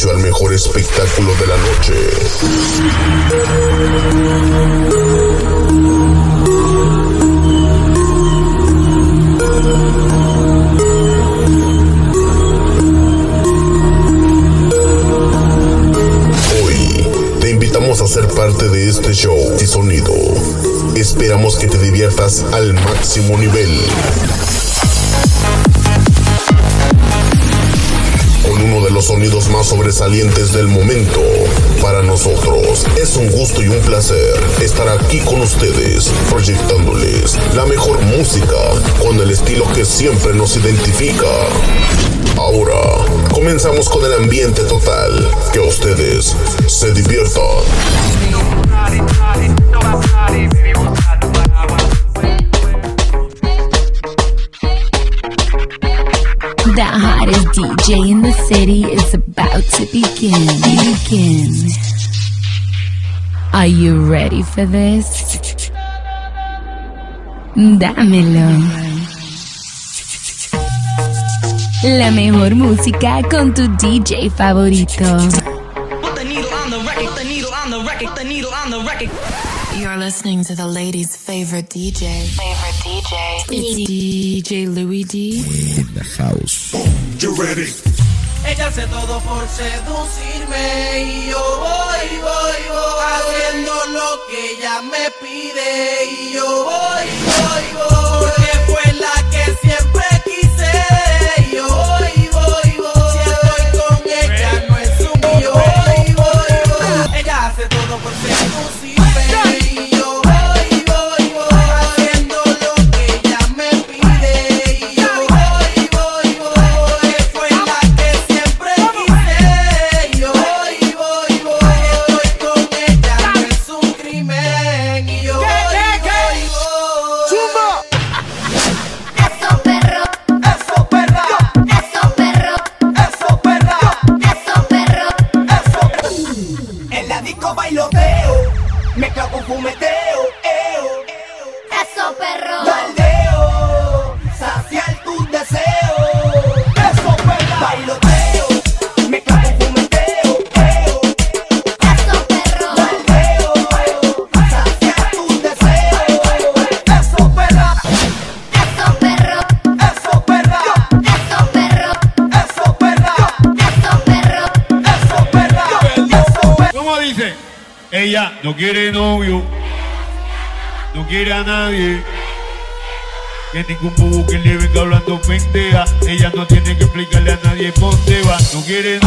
precio al mejor. del momento. Para nosotros es un gusto y un placer estar aquí con ustedes, proyectándoles la mejor música con el estilo que siempre nos identifica. Ahora, comenzamos con el ambiente total. Que ustedes se diviertan. DJ in the city is about to begin. Begin. Are you ready for this? Dámelo. La mejor música con tu DJ favorito. You're listening to the lady's favorite DJ. Favorite DJ. It's DJ Louis D. In the house. you? Ella hace todo por seducirme y yo voy, voy, voy haciendo lo que ella me pide y yo voy, voy, voy porque fue la que siempre Don't get it.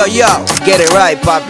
Yo yo, get it right, papi.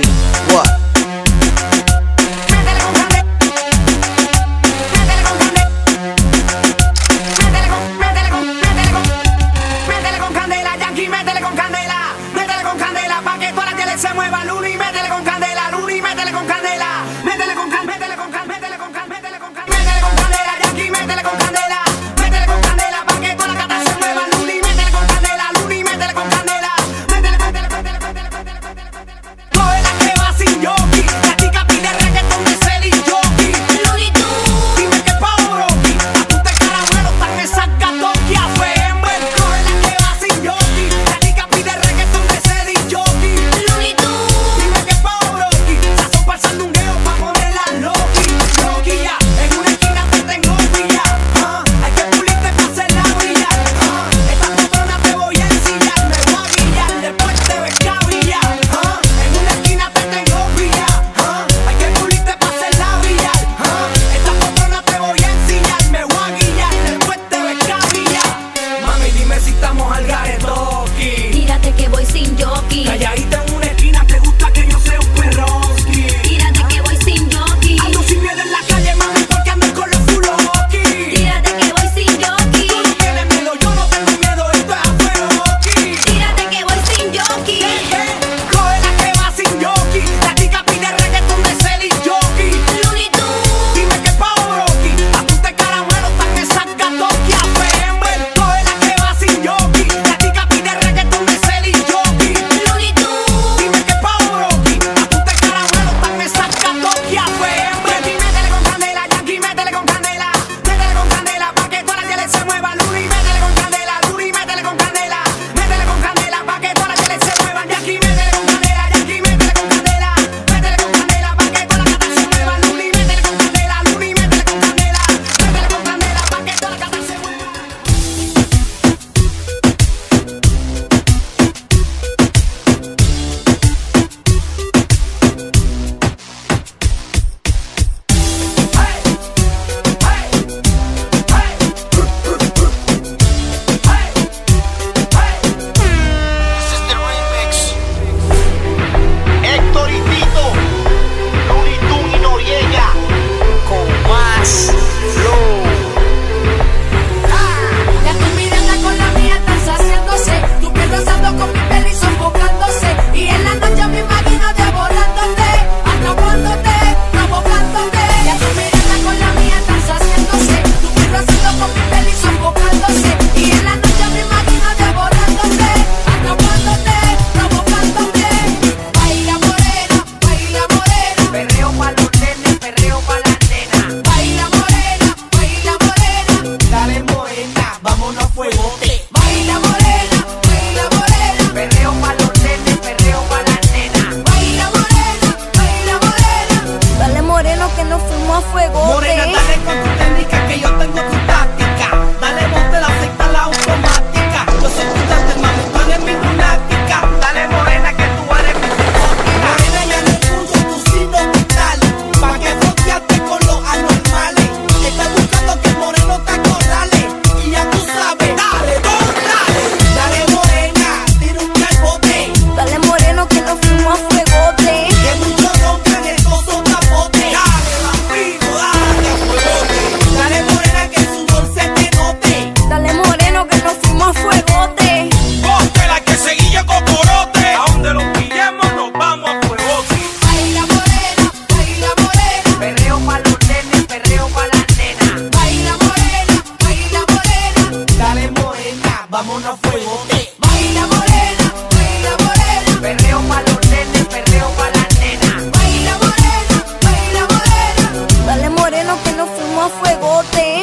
போட்டேன்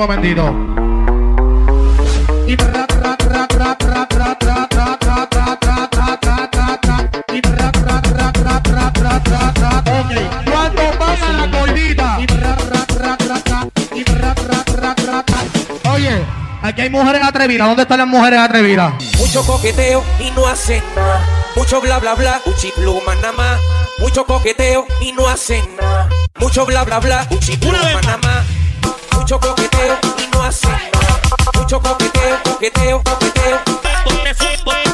momentito. Aquí hay mujeres atrevidas. ¿Dónde están las mujeres atrevidas? Mucho coqueteo y no hacen nada. Mucho bla bla bla, uchi pluma nada más. Mucho coqueteo y no hacen nada. Mucho bla bla bla, uchi nada más mucho coqueteo y no así. Mucho coqueteo, coqueteo, coqueteo.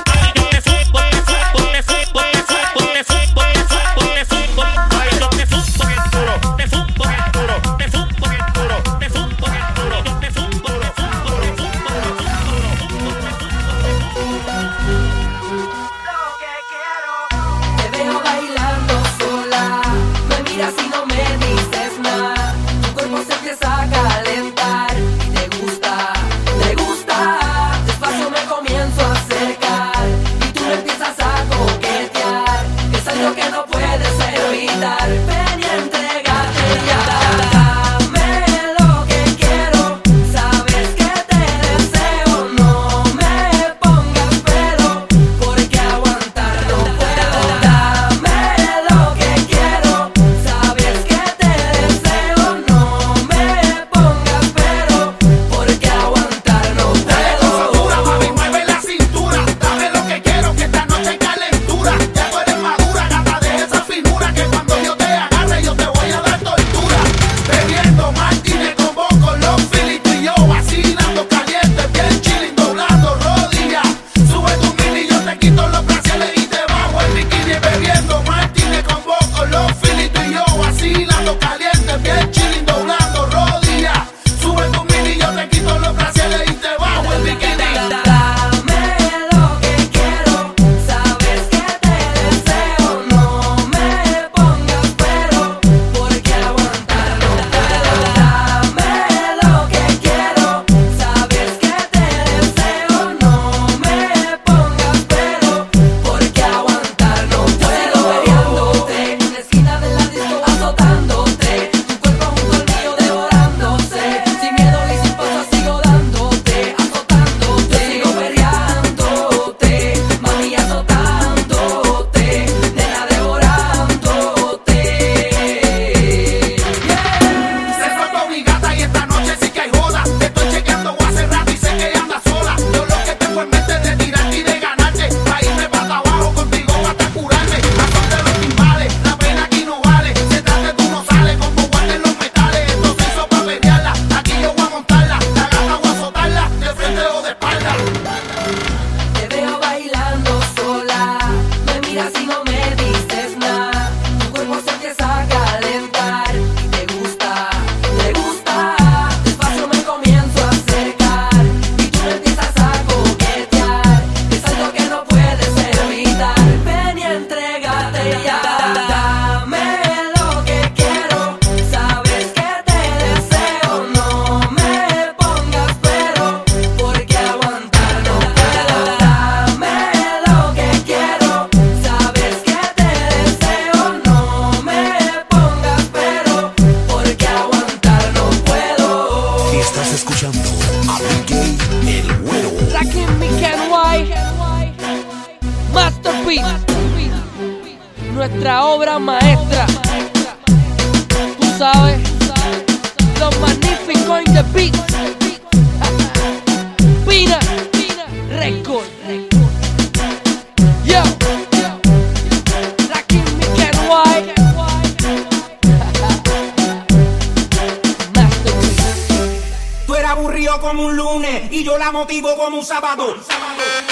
nuestra obra maestra. Tú sabes, los magníficos in the beat. Pina, record. Yo, Rakim Mikel White. Tú eres aburrido como un lunes y yo la motivo como un sábado. Un sábado.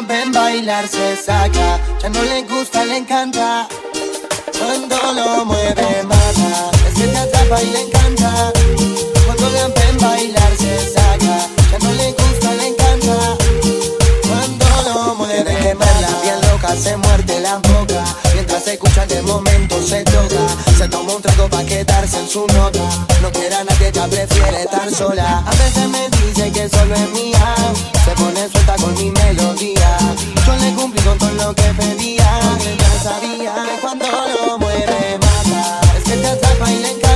Cuando la ven bailar se saca, ya no le gusta, le encanta. Cuando lo mueve mata, es que te atrapa y le encanta. Cuando la ven bailar se saca, ya no le gusta, le encanta. Cuando lo mueve verla bien loca, se muerde la boca. Se escucha de momento se toca. Se toma un trago para quedarse en su nota. No quiere a nadie, ya prefiere estar sola. A veces me dice que solo es mía. Se pone suelta con mi melodía. Yo le cumplí con todo lo que pedía. Que ya sabía que cuando lo mueve mata. Es que te atrapa y le encanta.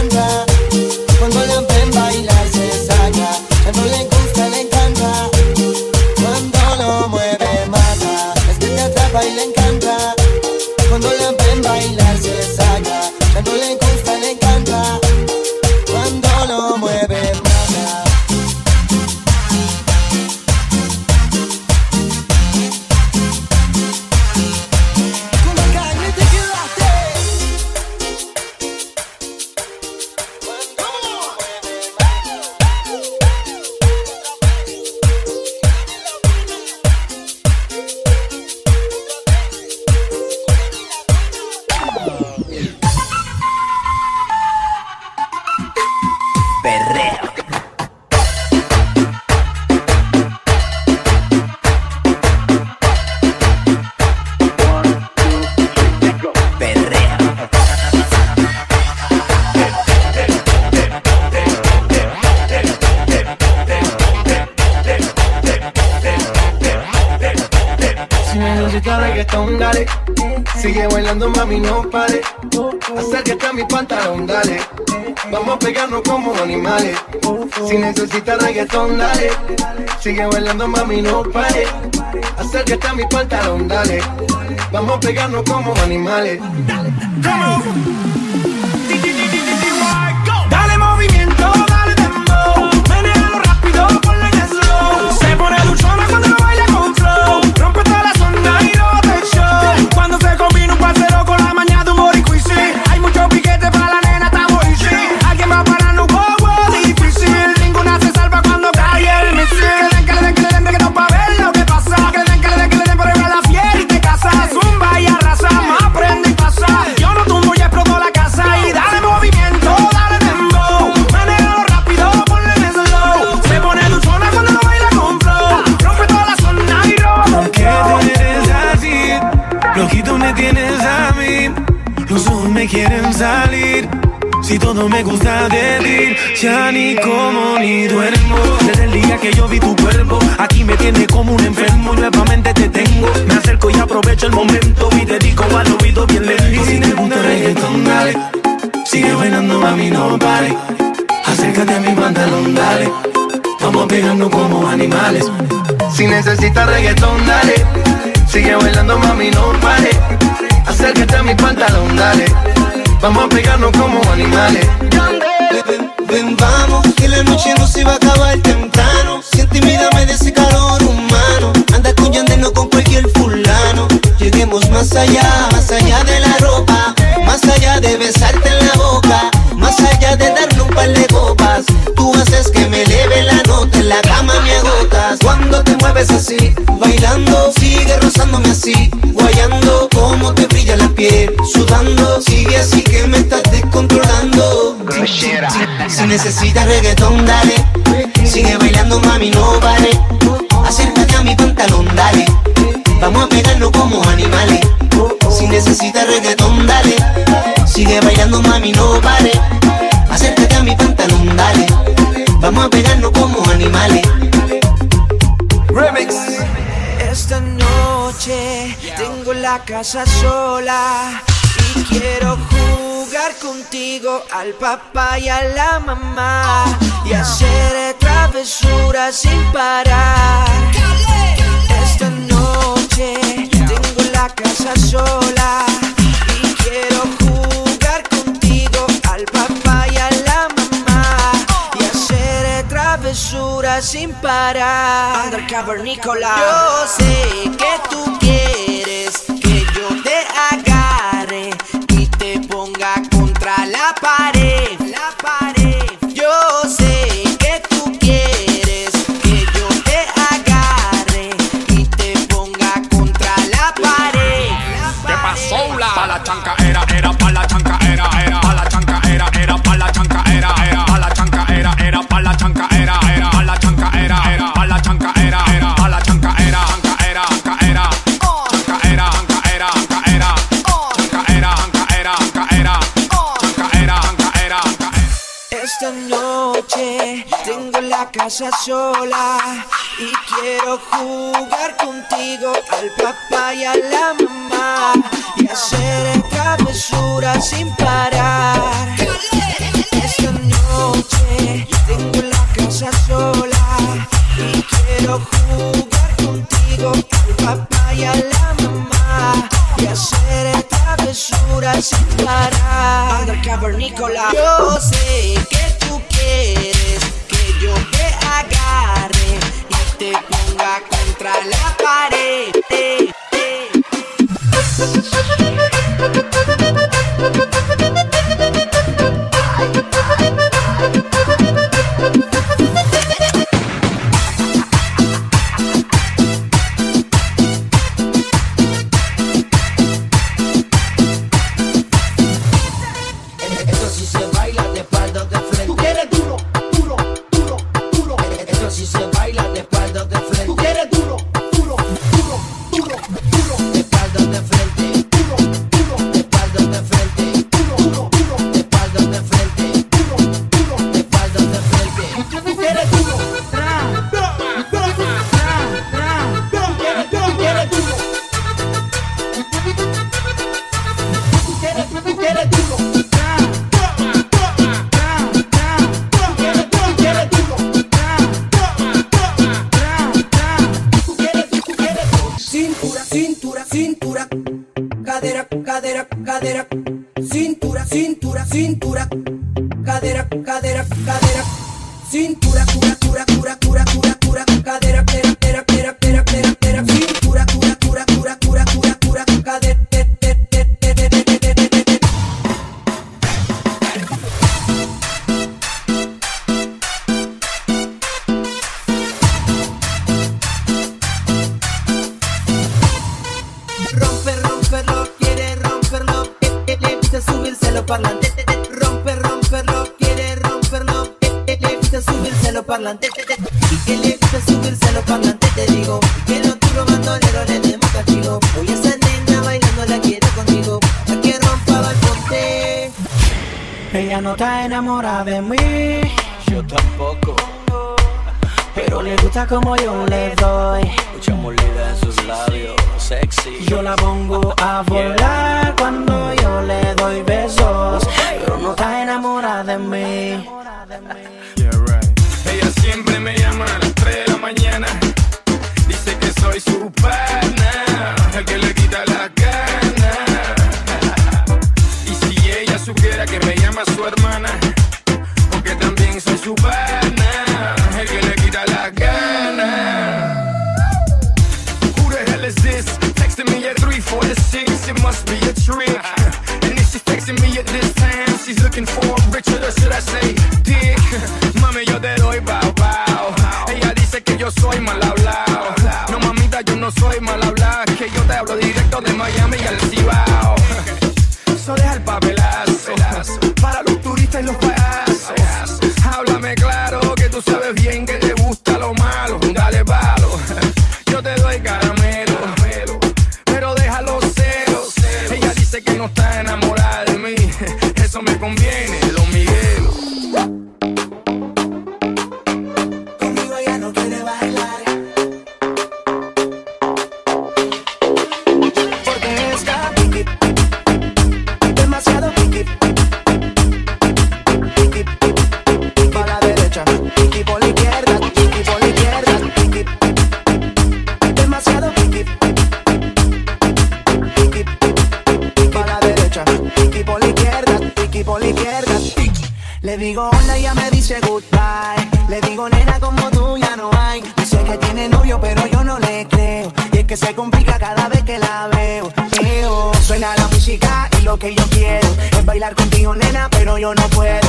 Sigue bailando, mami, no pare. Acércate a mi pantalón, dale. Vamos a pegarnos como animales. Dale Todo me gusta de ti, ya ni como ni duermo. Desde el día que yo vi tu cuerpo, aquí me tiene como un enfermo. Nuevamente te tengo, me acerco y aprovecho el momento. Y te digo al oído bien lejos. Si te gusta reggaetón, dale. Sigue bailando, mami, no pare. Acércate a mi pantalón, dale. Vamos pegando como animales. Si necesitas reggaetón, dale. Sigue bailando, mami, no pare. Acércate a mi pantalón, dale. Vamos a pegarnos como animales. Ven, ven, vamos, que la noche no se va a acabar temprano. Siente y de ese calor humano. Anda no con cualquier fulano. Lleguemos más allá, más allá de la ropa. Más allá de besarte en la boca. Más allá de darle un par de copas. Tú haces que me eleve la En la cama me agotas. Cuando te mueves así, bailando. Sigue rozándome así, guayando. Como te brilla la piel, sudando. Sigue así que me estás descontrolando. Si necesitas reggaetón, dale. Sigue bailando, mami, no vale. Acércate a mi pantalón, dale. Vamos a pegarnos como animales. Si necesitas reggaetón, dale. Sigue bailando, mami, no vale. Acércate a mi pantalón. Vamos a pegarnos como animales. Remix. Esta noche tengo la casa sola y quiero jugar contigo al papá y a la mamá y hacer travesuras sin parar. Esta noche tengo la casa sola y quiero jugar travesuras sin parar. Undercover Nicola. Yo sé que tú quieres que yo te agarre y te ponga contra la pared. La pared. Yo sé que tú quieres que yo te agarre y te ponga contra la pared. ¿Qué pasó? La pa' la chanca era, era pa' la chanca era, era pa' la chanca era, era pa' la chanca era, era pa' la chanca era, era pa' la chanca era, casa sola y quiero jugar contigo al papá y a la mamá y hacer travesuras sin parar. Esta noche tengo la casa sola y quiero jugar contigo al papá y a la mamá y hacer travesuras sin parar. Undercover Nicola. Yo sé que tú quieres yo te agarre y te ponga contra la pared. Parlante. Y que le gusta subírselo parlante, te digo. Y que los tiros bandoleros le demos castigo. Hoy esa nena bailando la quiere conmigo. La que rompa el ponte. Ella no está enamorada de mí. Yo tampoco. Pero le gusta como yo le doy. Mucha molida en sus labios, sexy. Yo la pongo a volar cuando yo le doy besos. Pero no está enamorada de mí. Me llama a las 3 de la mañana. Dice que soy su pana, el que le quita la gana. Y si ella supiera que me llama su hermana, porque también soy su pana, el que le quita la gana. Who the hell is this? Texting me at 346, it must be a trick. And if she's texting me at this time, she's looking for Richard, or should I say Miami Le digo hola y ella me dice goodbye. Le digo nena como tú ya no hay. Dice que tiene novio pero yo no le creo. Y es que se complica cada vez que la veo. Eo, suena la música y lo que yo quiero es bailar contigo nena pero yo no puedo.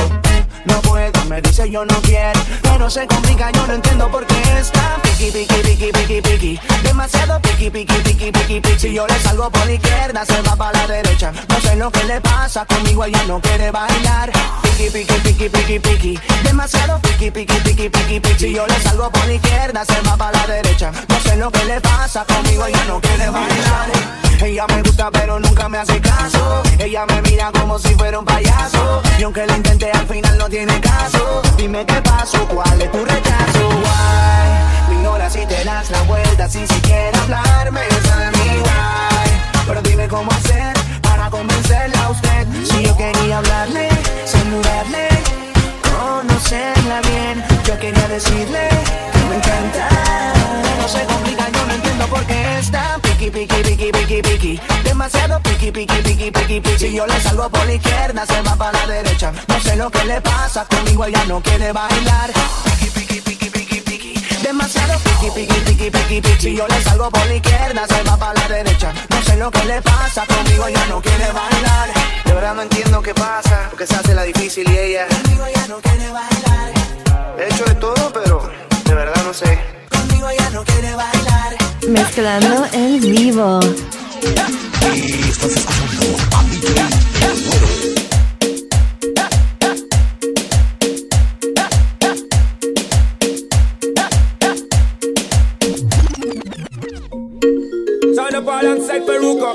No puedo, me dice yo no quiero Pero se complica, yo no entiendo por qué está Piqui, piqui, piqui, piqui, piqui Demasiado piqui, piqui, piqui, piqui, piqui Si yo le salgo por la izquierda, se va para la derecha No sé lo que le pasa, conmigo ella no quiere bailar Piqui, piqui, piqui, piqui, piqui Demasiado piqui, piqui, piqui, piqui, piqui Si yo le salgo por la izquierda, se va para la derecha No sé lo que le pasa, conmigo ella no quiere bailar ella me gusta pero nunca me hace caso Ella me mira como si fuera un payaso Y aunque lo intenté al final no tiene caso Dime qué pasó, cuál es tu rechazo Why? Me ignoras si te das la vuelta sin siquiera hablarme. Esa de mi why Pero dime cómo hacer para convencerla a usted. Si yo quería hablarle, saludarle Conocerla bien Yo quería decirle que me encanta. No se complica, yo no entiendo por qué está Piqui, piqui, piqui, piqui, piqui. Demasiado piqui, piqui, piqui, piqui, piqui. Si yo le salgo por la izquierda, se va para la derecha. No sé lo que le pasa, conmigo ella no quiere bailar. Piqui, piqui, piqui, piqui Demasiado piqui, piqui, piqui, piqui, piqui. Si yo le salgo por la izquierda, se va para la derecha. No sé lo que le pasa, conmigo ella no quiere bailar. De verdad no entiendo qué pasa Porque se hace la difícil y ella. Conmigo ella no quiere bailar. He hecho de todo, pero de verdad no sé. Conmigo ella no quiere bailar. Mezclando en vivo. Alongside Peruca.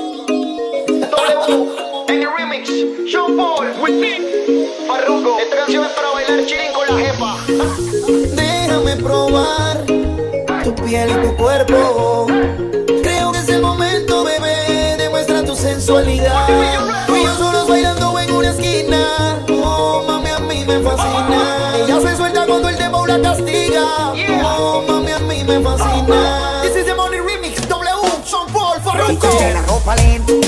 En el remix, Sean Paul, Farruko. Esta canción es para bailar chilling con la jefa. Déjame probar tu piel y tu cuerpo. Creo que es el momento, bebé. Demuestra tu sensualidad. Tú y yo solos bailando en una esquina. Oh, mami, a mí me fascina. Ella se suelta cuando el demo la castiga. Oh, mami, a mí me fascina. La ropa lento,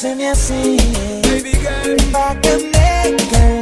Me calientes, pa' que tú me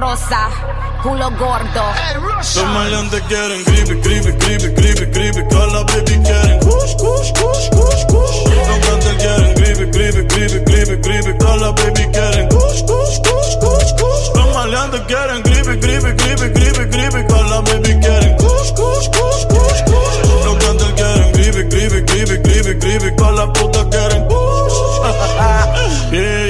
rosa, culo gordo. Los maleantes quieren gripe, gripe, gripe, gripe, gripe. Todas las baby quieren kush, kush, kush, kush, kush. Los cantantes quieren gripe, creepy, creepy, creepy, creepy, creepy. Las baby quieren kush, kush, kush, kush, kush. Los maleantes quieren creepy, creepy, creepy, creepy, creepy. Baby quieren kush, kush, kush, kush, kush. Los cantantes quieren creepy, creepy, creepy, creepy, creepy. Putas quieren kush. yeah.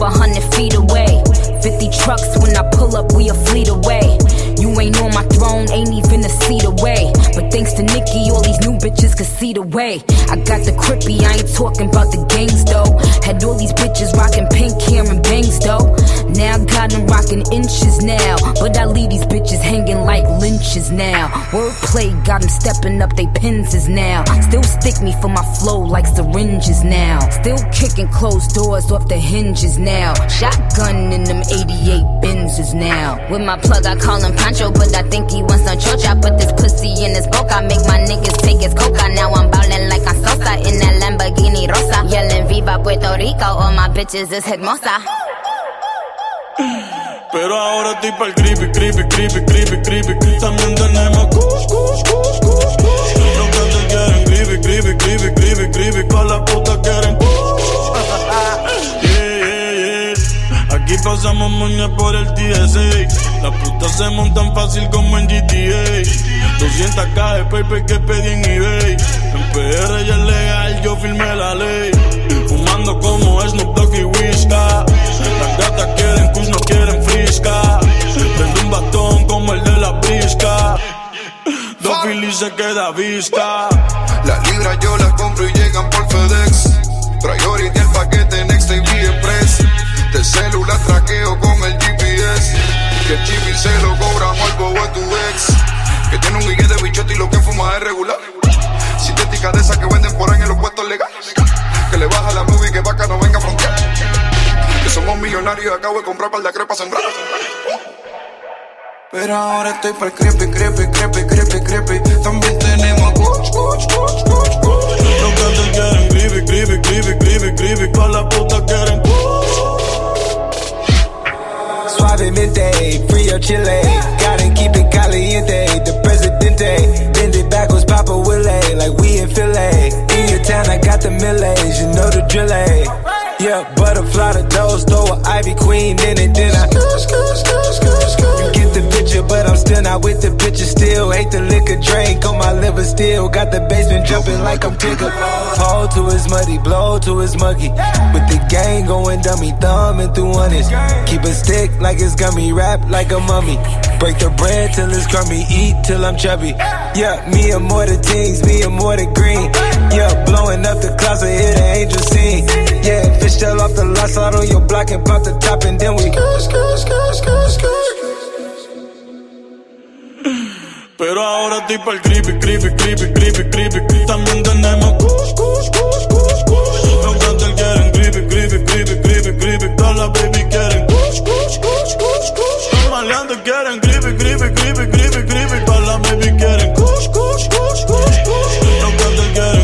A hundred feet away. 50 trucks when I pull up, we a fleet away. You ain't on my throne, ain't even a seat away. But thanks to Nikki, all these new bitches can see the way. I got the crippy, I ain't talking about the gangs though. Had all these bitches rocking pink hair and bangs though. Now I got them rocking inches now. But I leave these bitches hanging like lynches now. Wordplay got them stepping up they penses now. Still stick me for my flow like syringes now. Still kicking closed doors off the hinges now. Shotgun in them 88 Benzes now. With my plug, I call him Pancho, but I think he wants some chocha. I put this pussy in his boca, make my niggas take his coca. Now I'm ballin' like I'm Sosa in that Lamborghini Rosa. Yelling Viva Puerto Rico, all my bitches is hermosa. Pero ahora estoy pa'l creepy, creepy, creepy, creepy, creepy. También tenemos kush, kush, kush, kush, kush. Los cantantes quieren creepy, creepy, creepy, creepy, creepy. Todas las putas quieren kush. Aquí pasamos moña por el TSA. Las putas se montan fácil como en GTA. 200k de paper que pedí en eBay. En PR ya es legal, yo firmé la ley. Fumando como Snoop Dogg y Whisca. Las gatas quieren kush, no quieren frisca. Prendo un batón como el de la brisca. Dos Philly se queda vista. Las libras yo las compro y llegan por FedEx. Priority el paquete Next TV Express. De celular traqueo con el GPS. Que el chip se lo cobramos al bobo de tu ex. Que tiene un guille de bichote y lo que fuma es regular. Sintética de esas que venden por ahí en los puestos legales. Que le baja la movie que vaca no venga a frontear. Que somos millonarios y acabo de comprar par de crepas sembrar. Pero ahora estoy para creepy, creepy, creepy, creepy, creepy. También tenemos kuch, kuch, kuch, kuch, kuch. Los cantantes quieren creepy, creepy, creepy, creepy, creepy. Todas las putas quieren Suavemente, frío chile. Gotta keep it caliente. The presidente. Bend it backwards, Papa Willie. Like we in Philly. In your town, I got the millage. You know the drill. eh? Yeah, butterfly the dose. Throw a Ivy Queen in it. Then I. You get the picture, but I'm still not with the picture. Still hate the liquor drink on my liver. Still got the basement jumping like I'm Tigger. Pole to his muddy, blow to his muggy. With the gang going dummy, thumbing through honest. Keep a stick like it's gummy, rap like a mummy. Break the bread till it's crummy, eat till I'm chubby. Yeah, me and more the teens, me and more the green. Yeah, blowing up the closet, hear the angel sing. Yeah, fish tail off the lot, slide on your block and pop the top, and then we. Pero ahora estoy pa'l creepy, creepy, creepy, creepy, creepy. También tenemos kush, kush, kush, kush, kush. Los quieren creepy, creepy, creepy, creepy, creepy. Todas las baby quieren kush, kush, kush, kush, kush. Los quieren creepy, creepy, creepy, creepy, creepy. Todas las baby quieren kush,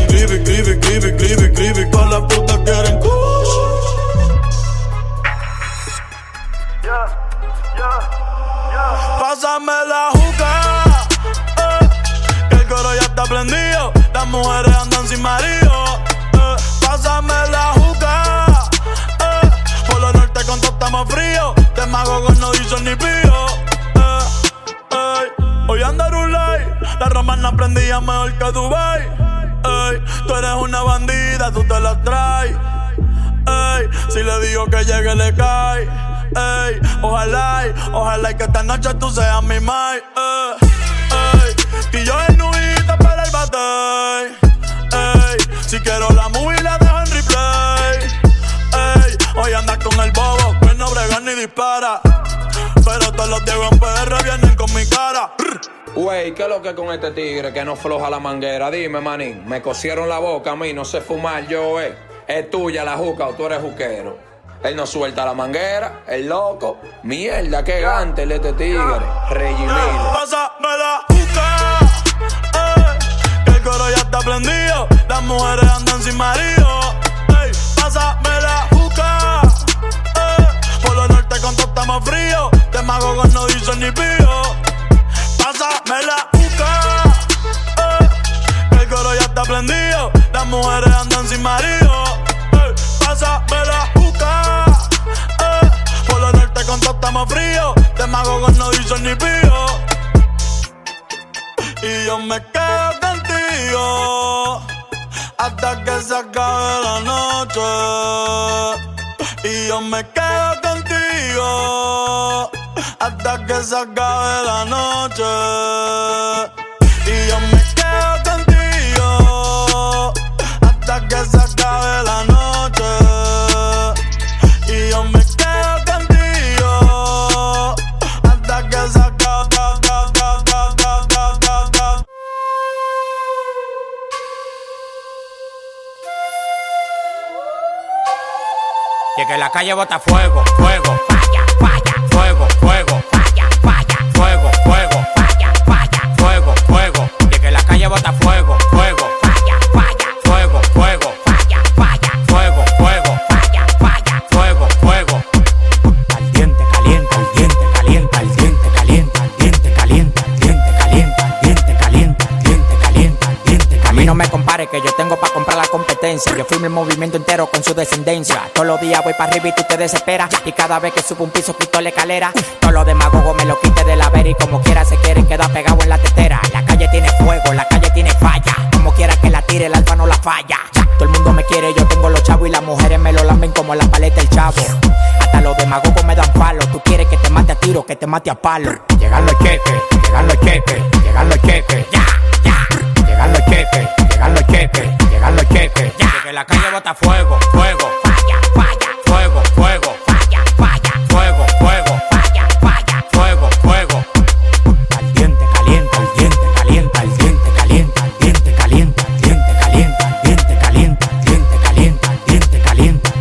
creepy, creepy, creepy, creepy, creepy. Putas quieren kush. Pásame la mujeres andan sin marido. eh. Pásame la juca, eh, por lo norte con todo estamos fríos. De mago no dicen ni pío. eh. Hoy anda Rulay, la romana prendía mejor que Dubai. Tú eres una bandida, tú te la traes. Si le digo que llegue, le cae. Ojalá, ojalá que esta noche tú seas mi mai. Ey, y yo en nubita Ey, si quiero la movie la dejo en replay. Ey, hoy andas con el bobo, que no brega ni dispara. Pero todos los Diego en PR vienen con mi cara. Wey, ¿qué es lo que con este tigre que no floja la manguera? Dime, manín. Me cosieron la boca a mí, no sé fumar yo, eh. Es tuya la juca o tú eres juquero. Él no suelta la manguera, el loco. Mierda, qué gante el este tigre. Regimil. Pásame la juca, coro ya está prendido. Las mujeres andan sin marido. Ey, pásame la juca, por lo norte con todo estamos fríos. De mago no dicen ni pío. Pásame la juca, el coro ya está prendido. Las mujeres andan sin marido. Ey, pásame la juca. Por lo norte con todo estamos fríos. De mago con no dicen ni pío. Y yo me quedo hasta que se acabe la noche. Y yo me quedo contigo hasta que se acabe la noche. Y yo me quedo contigo hasta que se acabe la noche. Y que la calle bota fuego, fuego, falla, falla, fuego, fuego, la competencia. Yo firmo el movimiento entero con su descendencia. Todos los días voy para arriba y tú te desesperas. Y cada vez que subo un piso quito la escalera. Todos los demagogos me lo quite de la vera y como quiera se quieren quedar pegados en la tetera. La calle tiene fuego, la calle tiene falla. Como quiera que la tire, el alfa no la falla. Todo el mundo me quiere, yo tengo los chavos y las mujeres me lo lamben como la paleta el chavo. Hasta los demagogos me dan palo. Tú quieres que te mate a tiro, que te mate a palo. Llegan los cheques, llegan los cheques, llegan los cheques. Ya, ya. Llegan los cheques, llegan los cheques, fuego hasta fuego, fuego. Falla, falla. Fuego, fuego. Falla, falla. Fuego, fuego. Falla, falla. Fuego, fuego. Caliente, caliente, al diente, caliente, al diente, caliente, al diente, caliente, al diente, caliente, al diente, caliente, al diente, caliente, al diente, caliente.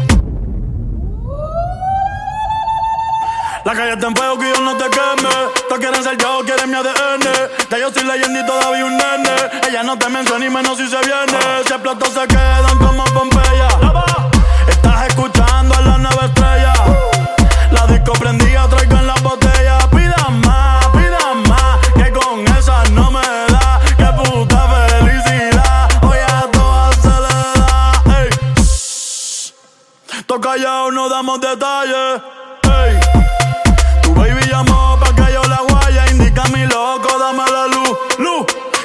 La calle está en fuego que yo no te queme. Te quieren ser yo, quieren mi ADN. Ya yo soy leyenda y todavía un nene. Ella no te menciona ni menos si se viene. Si explotó se quedan como Pompeya. Estás escuchando a la nueva estrella. La disco prendida, traigo en la botella. Pidan más, pidan más. Que con esa no me da. Que puta felicidad. Hoy a todas se le da. Ey. Toca callado, no damos detalles.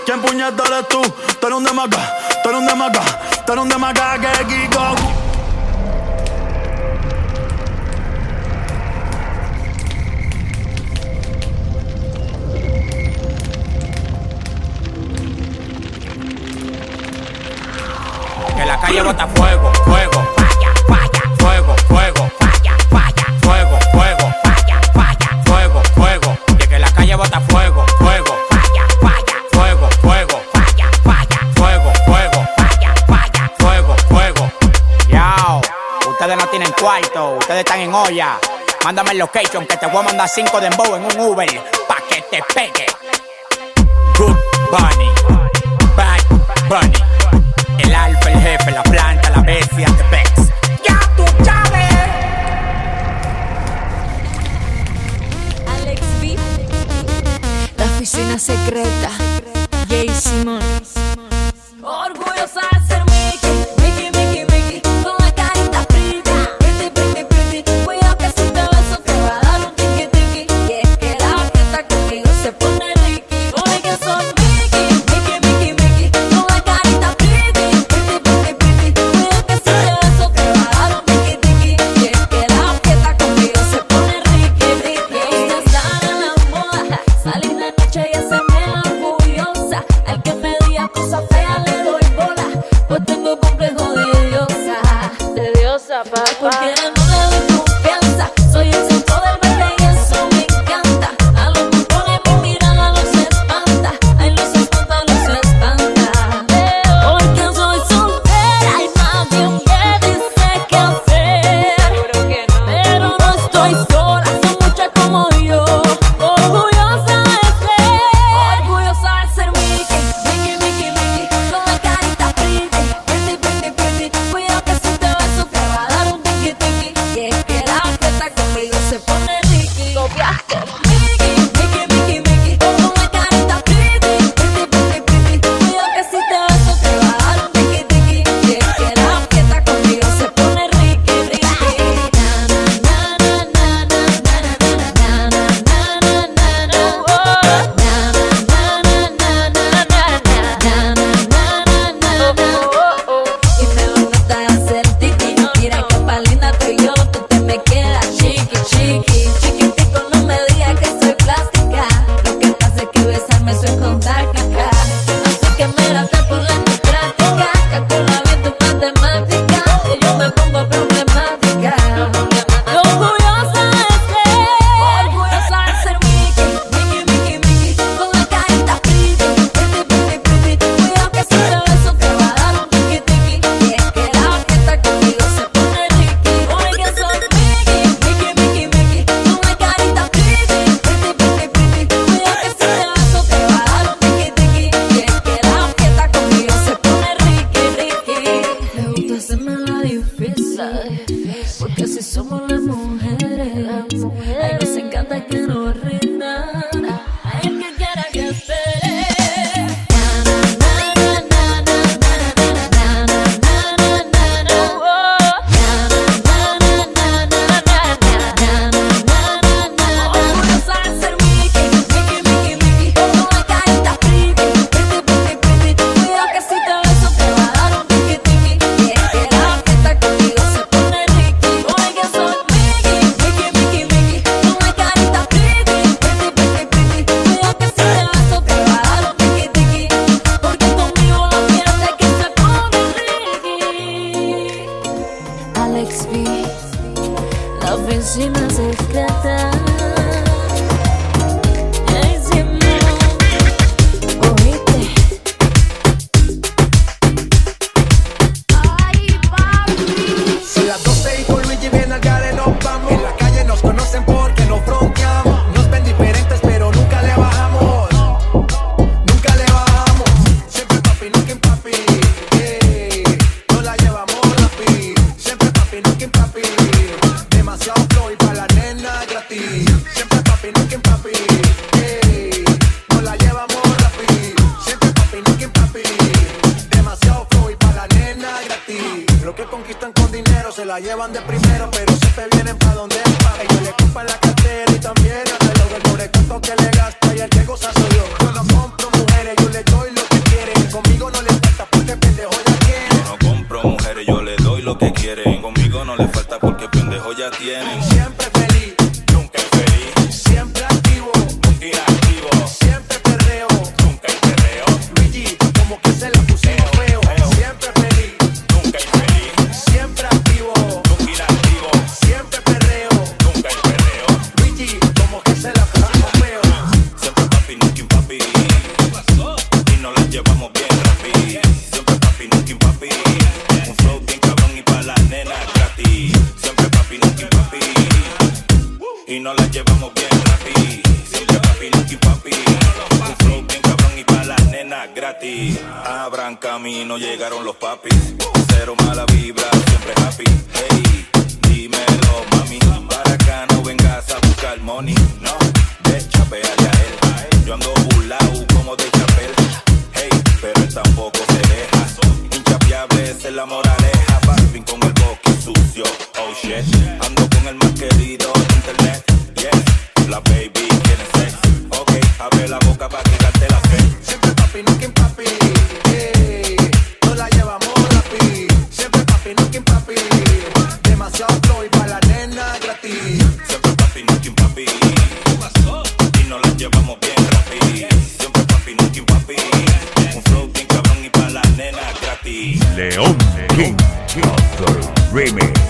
¿Quién puñeta eres tú? Tú eres un demaca, tú eres un demaca, tú eres un demaca que Kiko. Que la calle bota fuego, fuego, falla, falla, fuego, cuarto, ustedes están en olla. Mándame el location que te voy a mandar cinco de embow en un Uber pa' que te pegue. Good Bunny, Bad Bunny. Demasiado flow y para la nena gratis. Lo que conquistan con dinero se la llevan de primero, pero siempre vienen pa' donde es pa' Ellos le compran la cartera y también el reloj. El pobre cuento que le gasta y el que goza soy yo. Yo no compro mujeres, yo le doy lo que quieren. Conmigo no le falta porque pendejo ya tiene. No compro mujeres, yo le doy lo que quieren. Conmigo no le falta porque pendejo ya tienen. Camino, llegaron los papis. Cero mala vibra, siempre happy. Hey, dímelo, mami. Para acá no vengas a buscar money, no. De chapearle a él. Yo ando burlao como de chapel. Hey, pero él tampoco se deja. Inchapeable es la moraleja. Barbie con el boqui sucio. Oh shit. Ando con el más querido de internet. Yes, la baby quiere sex. Ok, abre la boca para quitarte la fe. Siempre papi, nunca en papi. León King Remix. Remix.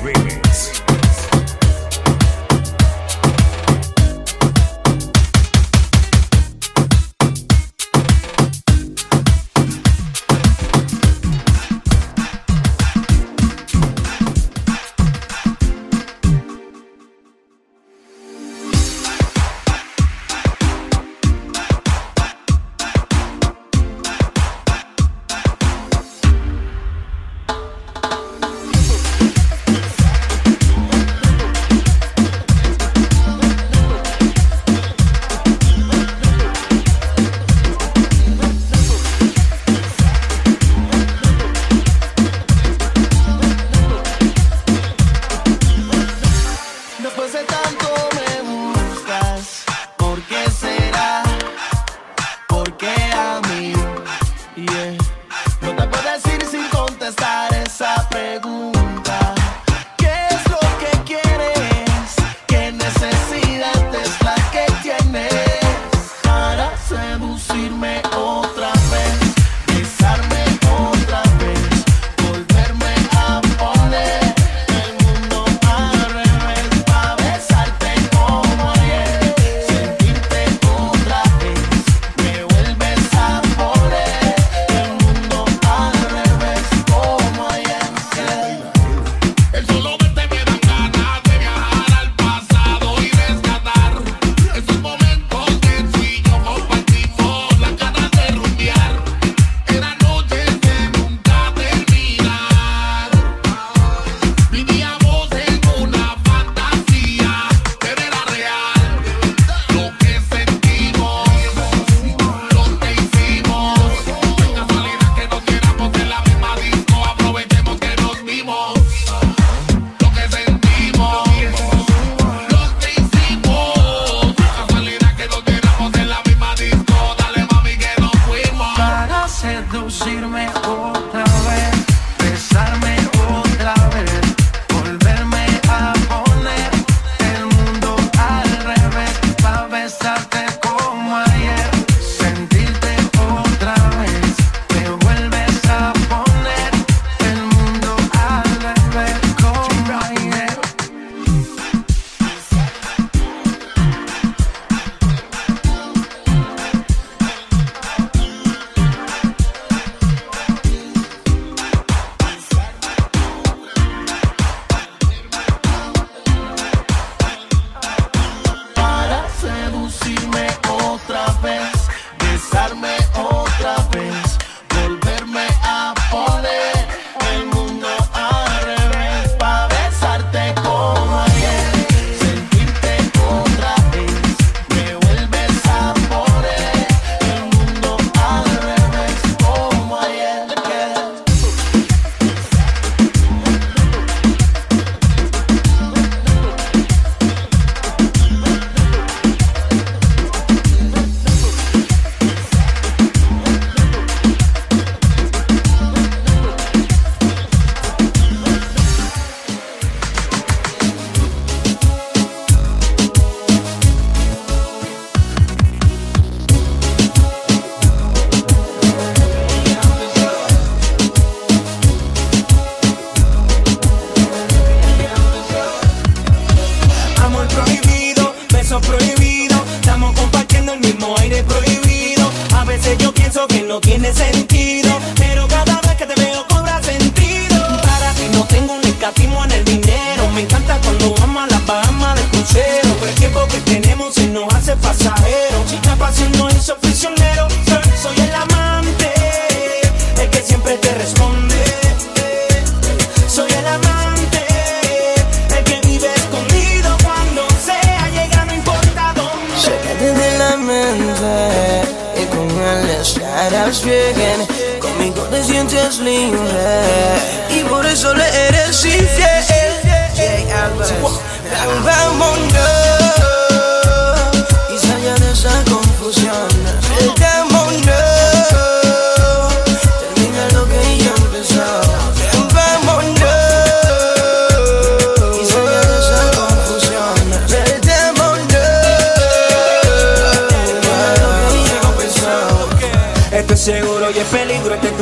啊。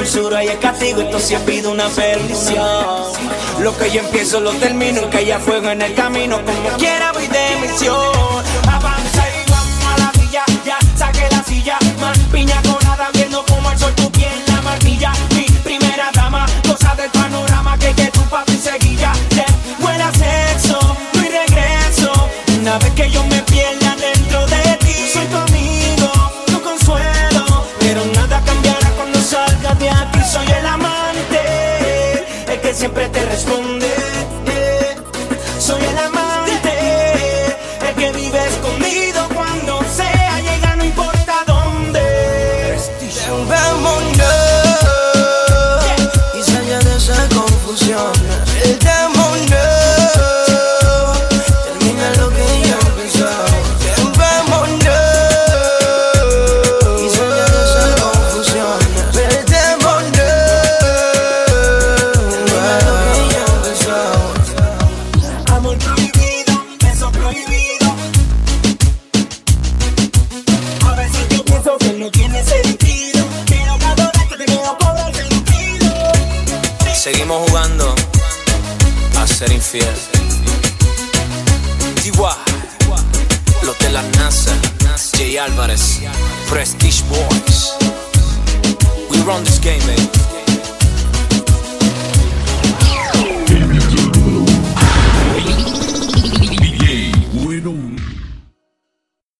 dulzura y el castigo, esto sí ha sido una perdición. Lo que yo empiezo lo termino, que haya fuego en el camino, como quiera voy de misión. Avanza y vamos a la silla, ya saqué la silla, más piña colada, viendo como el sol tu piel la martilla. Mi primera dama, cosa del panorama que que tu papi seguía. Te huele a sexo, no regreso. Una vez que yo me siempre te responde.